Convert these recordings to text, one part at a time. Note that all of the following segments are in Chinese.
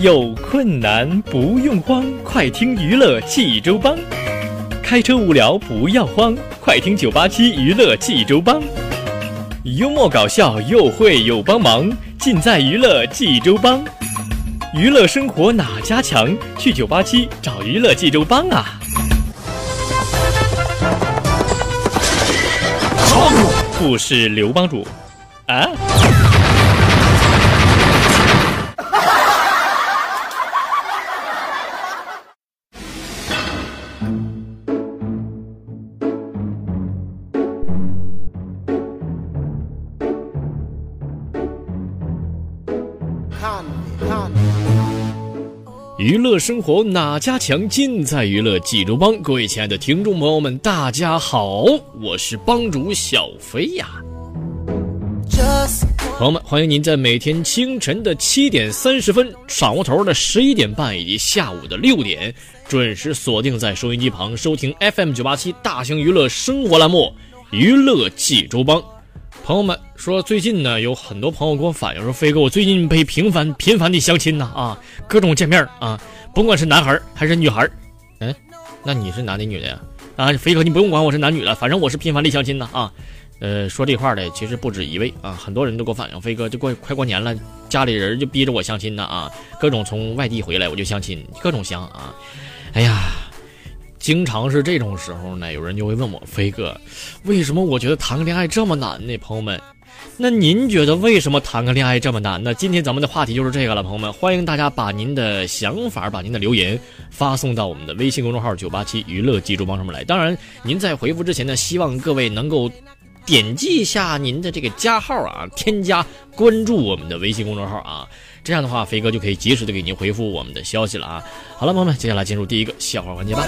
有困难不用慌，快听娱乐济州帮。开车无聊不要慌，快听九八七娱乐济州帮。幽默搞笑又会有帮忙，尽在娱乐济州帮。娱乐生活哪家强？去九八七找娱乐济州帮啊！不是刘帮主啊。乐生活哪家强？尽在娱乐济州帮。各位亲爱的听众朋友们，大家好，我是帮主小飞呀。朋友们，欢迎您在每天清晨的七点三十分、晌午头的十一点半以及下午的六点，准时锁定在收音机旁收听 FM 九八七大型娱乐生活栏目《娱乐济州帮》。朋友们说，最近呢，有很多朋友给我反映说，飞哥，我最近被频繁频繁的相亲呢，啊，各种见面啊，甭管是男孩还是女孩嗯，那你是男的女的呀？啊，飞哥，你不用管我是男女了，反正我是频繁的相亲呢，啊，呃，说这话的其实不止一位啊，很多人都给我反映，飞哥，就过快过年了，家里人就逼着我相亲呢，啊，各种从外地回来我就相亲，各种相啊，哎呀。经常是这种时候呢，有人就会问我飞哥，为什么我觉得谈个恋爱这么难呢？朋友们，那您觉得为什么谈个恋爱这么难呢？今天咱们的话题就是这个了，朋友们，欢迎大家把您的想法、把您的留言发送到我们的微信公众号九八七娱乐记住帮上面来。当然，您在回复之前呢，希望各位能够点击一下您的这个加号啊，添加关注我们的微信公众号啊。这样的话，飞哥就可以及时的给您回复我们的消息了啊！好了，朋友们，接下来进入第一个笑话环节吧。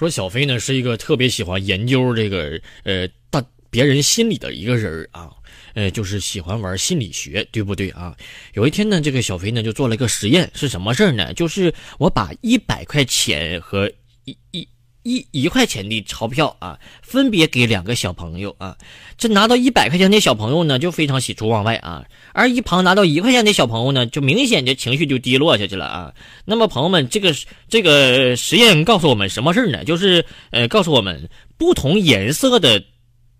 说小飞呢是一个特别喜欢研究这个呃大别人心理的一个人啊，呃就是喜欢玩心理学，对不对啊？有一天呢，这个小飞呢就做了一个实验，是什么事呢？就是我把一百块钱和一一。一一块钱的钞票啊，分别给两个小朋友啊。这拿到一百块钱的小朋友呢，就非常喜出望外啊；而一旁拿到一块钱的小朋友呢，就明显的情绪就低落下去了啊。那么，朋友们，这个这个实验告诉我们什么事呢？就是呃，告诉我们不同颜色的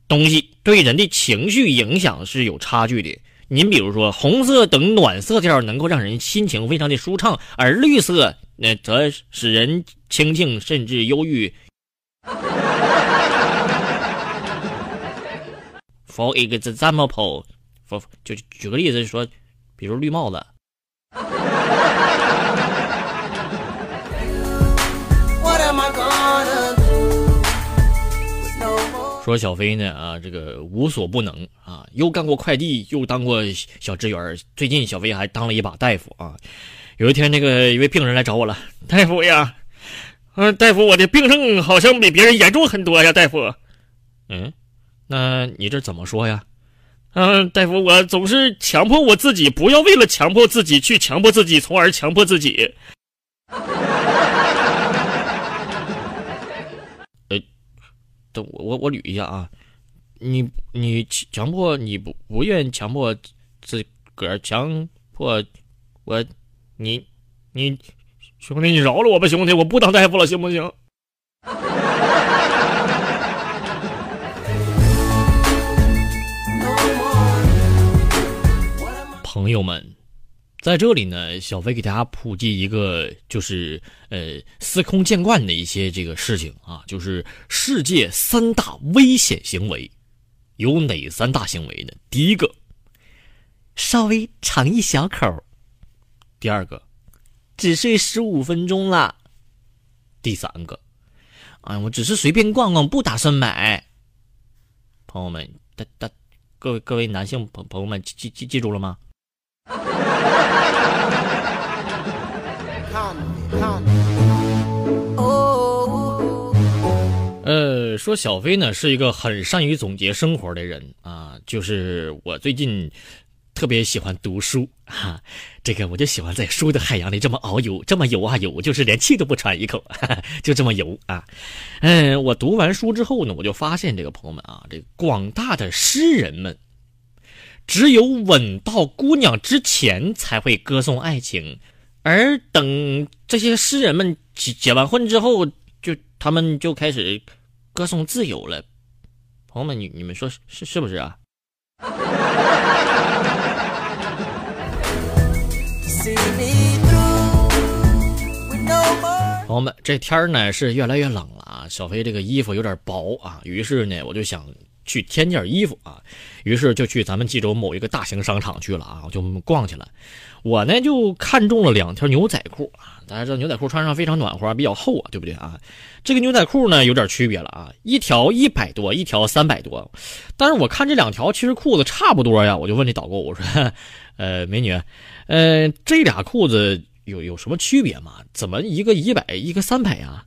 东西对人的情绪影响是有差距的。您比如说，红色等暖色调能够让人心情非常的舒畅，而绿色那则使人清静甚至忧郁。For example，就举个例子说，比如绿帽子。说小飞呢啊，这个无所不能啊，又干过快递，又当过小职员。最近小飞还当了一把大夫啊。有一天，那个一位病人来找我了，大夫呀，嗯，大夫，我的病症好像比别人严重很多呀，大夫。嗯，那你这怎么说呀？嗯，大夫，我总是强迫我自己，不要为了强迫自己去强迫自己，从而强迫自己。呃等我我我捋一下啊，你你强迫你不不愿强迫自个儿强迫我，你你兄弟你饶了我吧兄弟，我不当大夫了行不行？朋友们。在这里呢，小飞给大家普及一个，就是呃司空见惯的一些这个事情啊，就是世界三大危险行为，有哪三大行为呢？第一个，稍微尝一小口；第二个，只睡十五分钟了；第三个，哎，我只是随便逛逛，不打算买。朋友们，大大各位各位男性朋朋友们，记记记住了吗？呃，说小飞呢是一个很善于总结生活的人啊，就是我最近特别喜欢读书哈，这个我就喜欢在书的海洋里这么遨游，这么游啊游，就是连气都不喘一口，就这么游啊。嗯，我读完书之后呢，我就发现这个朋友们啊，这广大的诗人们。只有吻到姑娘之前才会歌颂爱情，而等这些诗人们结结完婚之后，就他们就开始歌颂自由了。朋友们，你你们说是是不是啊？朋友们，这天儿呢是越来越冷了啊！小飞这个衣服有点薄啊，于是呢我就想去添件衣服啊，于是就去咱们冀州某一个大型商场去了啊，我就逛去了。我呢就看中了两条牛仔裤啊，大家知道牛仔裤穿上非常暖和，比较厚啊，对不对啊？这个牛仔裤呢有点区别了啊，一条一百多，一条三百多。但是我看这两条其实裤子差不多呀，我就问这导购我说：“ 呃，美女，呃，这俩裤子。”有有什么区别吗？怎么一个一百，一个三百呀？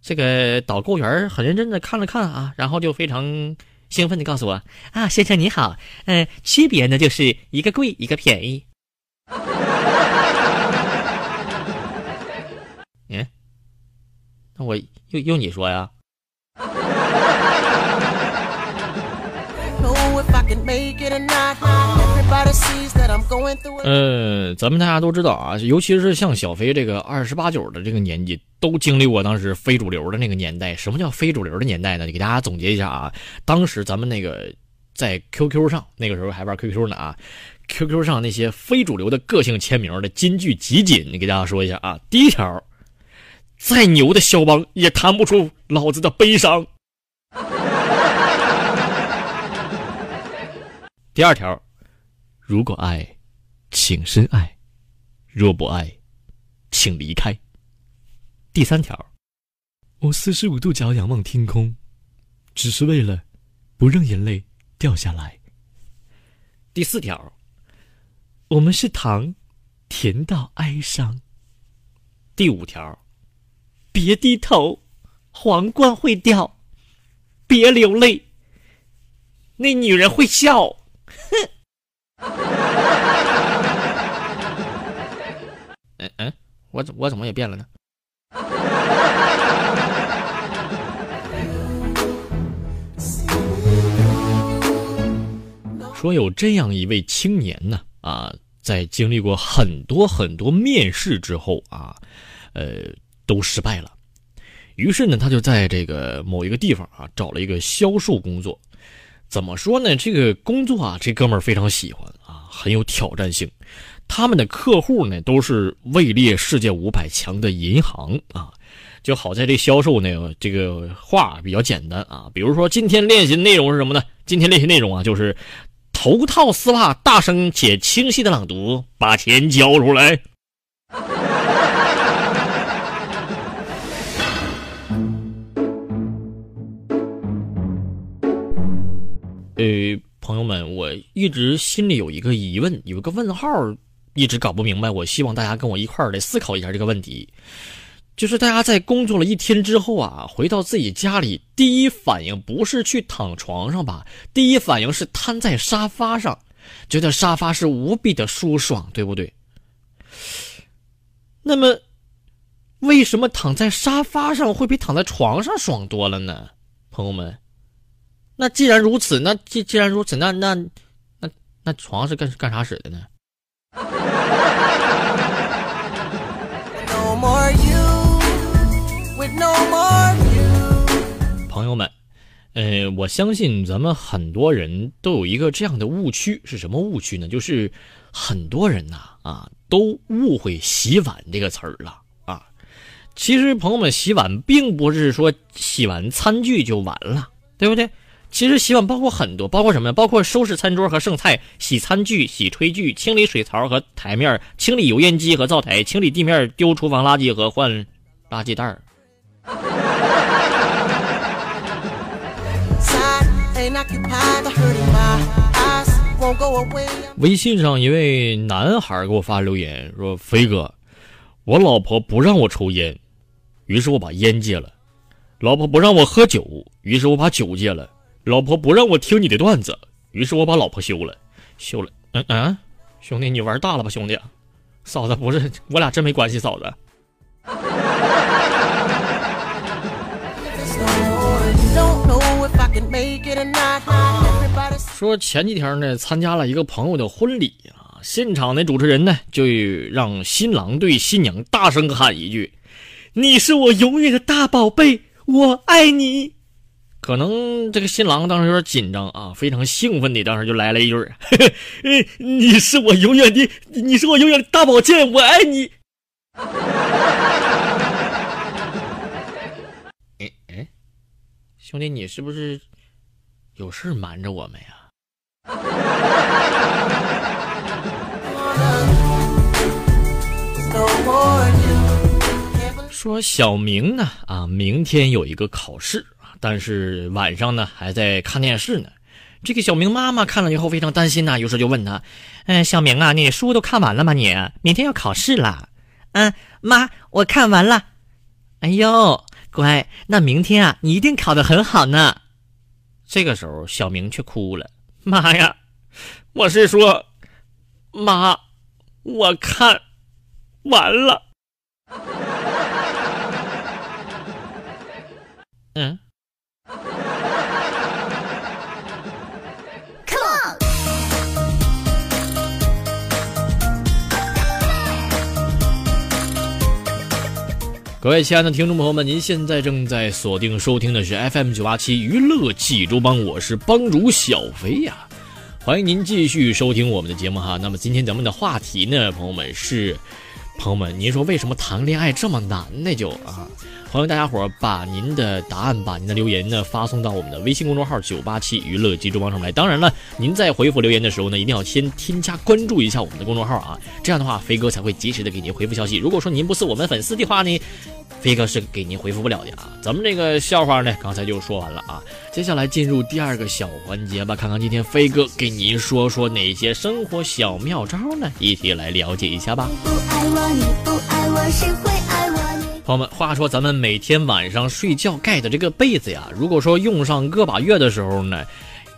这个导购员很认真的看了看啊，然后就非常兴奋的告诉我：“啊，先生你好，嗯，区别呢就是一个贵，一个便宜。”嗯，那我用用你说呀？呃，咱们大家都知道啊，尤其是像小飞这个二十八九的这个年纪，都经历过当时非主流的那个年代。什么叫非主流的年代呢？你给大家总结一下啊。当时咱们那个在 QQ 上，那个时候还玩 QQ 呢啊，QQ 上那些非主流的个性签名的金句集锦，你给大家说一下啊。第一条，再牛的肖邦也弹不出老子的悲伤。第二条，如果爱，请深爱；若不爱，请离开。第三条，我四十五度角仰望天空，只是为了不让眼泪掉下来。第四条，我们是糖，甜到哀伤。第五条，别低头，皇冠会掉；别流泪，那女人会笑。哼，嗯嗯，我怎我怎么也变了呢？说有这样一位青年呢，啊，在经历过很多很多面试之后啊，呃，都失败了。于是呢，他就在这个某一个地方啊，找了一个销售工作。怎么说呢？这个工作啊，这哥们非常喜欢啊，很有挑战性。他们的客户呢，都是位列世界五百强的银行啊。就好在这销售呢，这个话比较简单啊。比如说，今天练习的内容是什么呢？今天练习内容啊，就是头套丝袜，大声且清晰的朗读，把钱交出来。呃，朋友们，我一直心里有一个疑问，有一个问号，一直搞不明白。我希望大家跟我一块儿来思考一下这个问题，就是大家在工作了一天之后啊，回到自己家里，第一反应不是去躺床上吧？第一反应是瘫在沙发上，觉得沙发是无比的舒爽，对不对？那么，为什么躺在沙发上会比躺在床上爽多了呢？朋友们？那既然如此，那既既然如此，那那那那床是干干啥使的呢？朋友们，呃，我相信咱们很多人都有一个这样的误区，是什么误区呢？就是很多人呐啊，都误会“洗碗”这个词儿了啊。其实，朋友们，洗碗并不是说洗完餐具就完了，对不对？其实洗碗包括很多，包括什么呀？包括收拾餐桌和剩菜、洗餐具、洗炊具、清理水槽和台面、清理油烟机和灶台、清理地面、丢厨房垃圾和换垃圾袋儿。微信上一位男孩给我发留言说：“飞哥，我老婆不让我抽烟，于是我把烟戒了；老婆不让我喝酒，于是我把酒戒了。”老婆不让我听你的段子，于是我把老婆休了，休了。嗯嗯，兄弟，你玩大了吧，兄弟？嫂子不是，我俩真没关系，嫂子。说前几天呢，参加了一个朋友的婚礼啊，现场的主持人呢就让新郎对新娘大声喊一句：“你是我永远的大宝贝，我爱你。”可能这个新郎当时有点紧张啊，非常兴奋的当时就来了一句：“嘿 嘿你是我永远的，你是我永远的大宝剑，我爱你。”哎哎，兄弟，你是不是？有事瞒着我们呀？说小明呢啊，明天有一个考试但是晚上呢还在看电视呢。这个小明妈妈看了以后非常担心呐，于是就问他：“嗯，小明啊，你书都看完了吗？你明天要考试了？”“嗯，妈，我看完了。”“哎呦，乖，那明天啊，你一定考得很好呢。”这个时候，小明却哭了。妈呀！我是说，妈，我看完了。嗯。各位亲爱的听众朋友们，您现在正在锁定收听的是 FM 九八七娱乐济州帮，我是帮主小飞呀，欢迎您继续收听我们的节目哈。那么今天咱们的话题呢，朋友们是。朋友们，您说为什么谈恋爱这么难呢？就啊，欢迎大家伙儿把您的答案、把您的留言呢发送到我们的微信公众号“九八七娱乐集中帮上来。当然了，您在回复留言的时候呢，一定要先添加关注一下我们的公众号啊，这样的话飞哥才会及时的给您回复消息。如果说您不是我们粉丝的话呢，飞哥是给您回复不了的啊。咱们这个笑话呢，刚才就说完了啊，接下来进入第二个小环节吧，看看今天飞哥给您说说哪些生活小妙招呢？一起来了解一下吧。朋友们，话说咱们每天晚上睡觉盖的这个被子呀，如果说用上个把月的时候呢，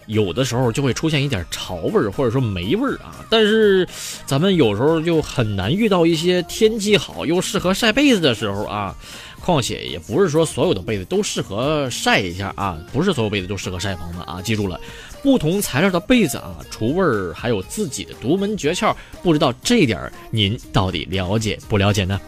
有的时候就会出现一点潮味儿或者说霉味儿啊。但是咱们有时候就很难遇到一些天气好又适合晒被子的时候啊。况且也不是说所有的被子都适合晒一下啊，不是所有被子都适合晒，朋友们啊，记住了。不同材料的被子啊，除味儿还有自己的独门诀窍，不知道这点您到底了解不了解呢？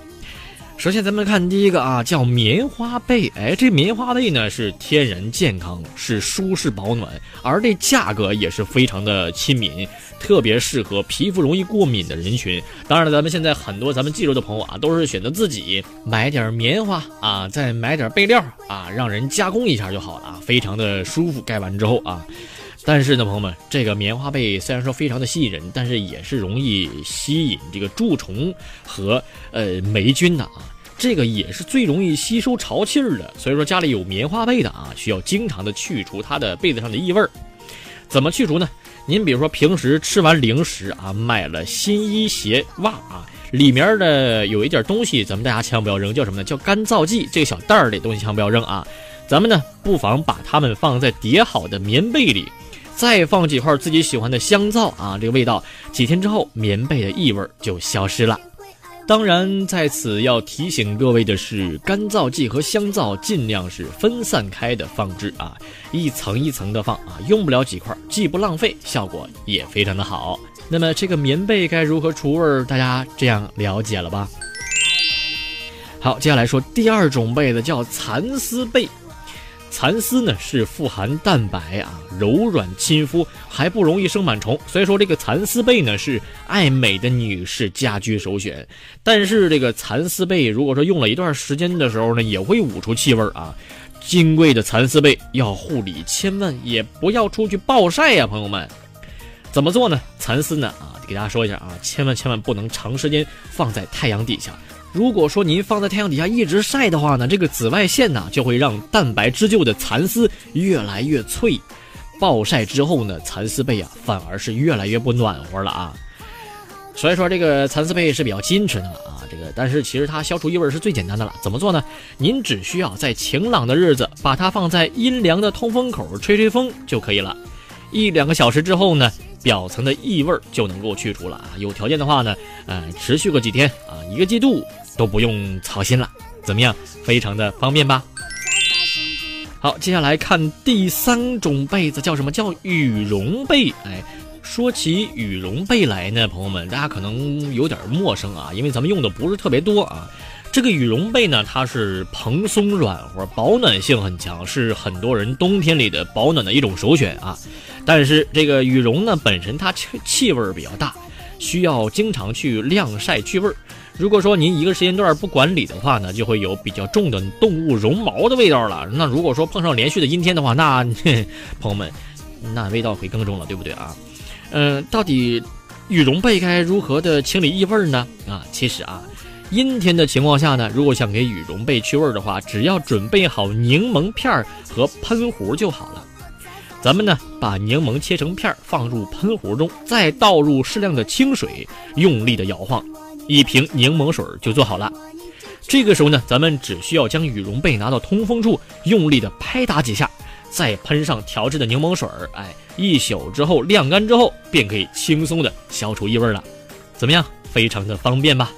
首先，咱们看第一个啊，叫棉花被。哎，这棉花被呢是天然健康，是舒适保暖，而这价格也是非常的亲民，特别适合皮肤容易过敏的人群。当然了，咱们现在很多咱们记住的朋友啊，都是选择自己买点棉花啊，再买点被料啊，让人加工一下就好了啊，非常的舒服。盖完之后啊。但是呢，朋友们，这个棉花被虽然说非常的吸引人，但是也是容易吸引这个蛀虫和呃霉菌的啊。这个也是最容易吸收潮气儿的，所以说家里有棉花被的啊，需要经常的去除它的被子上的异味儿。怎么去除呢？您比如说平时吃完零食啊，买了新衣鞋袜啊，里面的有一点东西，咱们大家千万不要扔，叫什么呢？叫干燥剂。这个小袋儿的东西千万不要扔啊。咱们呢，不妨把它们放在叠好的棉被里。再放几块自己喜欢的香皂啊，这个味道几天之后，棉被的异味就消失了。当然，在此要提醒各位的是，干燥剂和香皂尽量是分散开的放置啊，一层一层的放啊，用不了几块，既不浪费，效果也非常的好。那么这个棉被该如何除味？大家这样了解了吧？好，接下来说第二种被子叫蚕丝被。蚕丝呢是富含蛋白啊，柔软亲肤，还不容易生螨虫，所以说这个蚕丝被呢是爱美的女士家居首选。但是这个蚕丝被如果说用了一段时间的时候呢，也会捂出气味啊。金贵的蚕丝被要护理，千万也不要出去暴晒呀，朋友们。怎么做呢？蚕丝呢啊，给大家说一下啊，千万千万不能长时间放在太阳底下。如果说您放在太阳底下一直晒的话呢，这个紫外线呢就会让蛋白织就的蚕丝越来越脆，暴晒之后呢，蚕丝被啊反而是越来越不暖和了啊。所以说这个蚕丝被是比较矜持的啊，这个但是其实它消除异味是最简单的了。怎么做呢？您只需要在晴朗的日子把它放在阴凉的通风口吹吹风就可以了。一两个小时之后呢，表层的异味就能够去除了啊。有条件的话呢，呃，持续个几天啊，一个季度。都不用操心了，怎么样？非常的方便吧？好，接下来看第三种被子，叫什么叫羽绒被？哎，说起羽绒被来呢，朋友们，大家可能有点陌生啊，因为咱们用的不是特别多啊。这个羽绒被呢，它是蓬松软和，保暖性很强，是很多人冬天里的保暖的一种首选啊。但是这个羽绒呢，本身它气气味比较大，需要经常去晾晒去味儿。如果说您一个时间段不管理的话呢，就会有比较重的动物绒毛的味道了。那如果说碰上连续的阴天的话，那朋友们，那味道会更重了，对不对啊？嗯，到底羽绒被该如何的清理异味呢？啊，其实啊，阴天的情况下呢，如果想给羽绒被去味的话，只要准备好柠檬片和喷壶就好了。咱们呢，把柠檬切成片放入喷壶中，再倒入适量的清水，用力的摇晃。一瓶柠檬水就做好了。这个时候呢，咱们只需要将羽绒被拿到通风处，用力的拍打几下，再喷上调制的柠檬水儿哎，一宿之后晾干之后，便可以轻松的消除异味了。怎么样？非常的方便吧？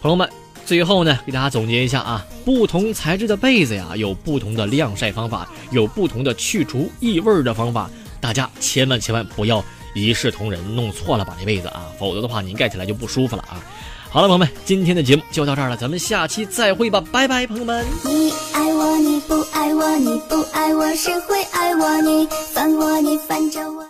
朋友们，最后呢，给大家总结一下啊，不同材质的被子呀，有不同的晾晒方法，有不同的去除异味的方法，大家千万千万不要。一视同仁，弄错了把这被子啊，否则的话您盖起来就不舒服了啊。好了，朋友们，今天的节目就到这儿了，咱们下期再会吧，拜拜，朋友们。你爱我，你不爱我，你不爱我，谁会爱我？你烦我，你烦着我。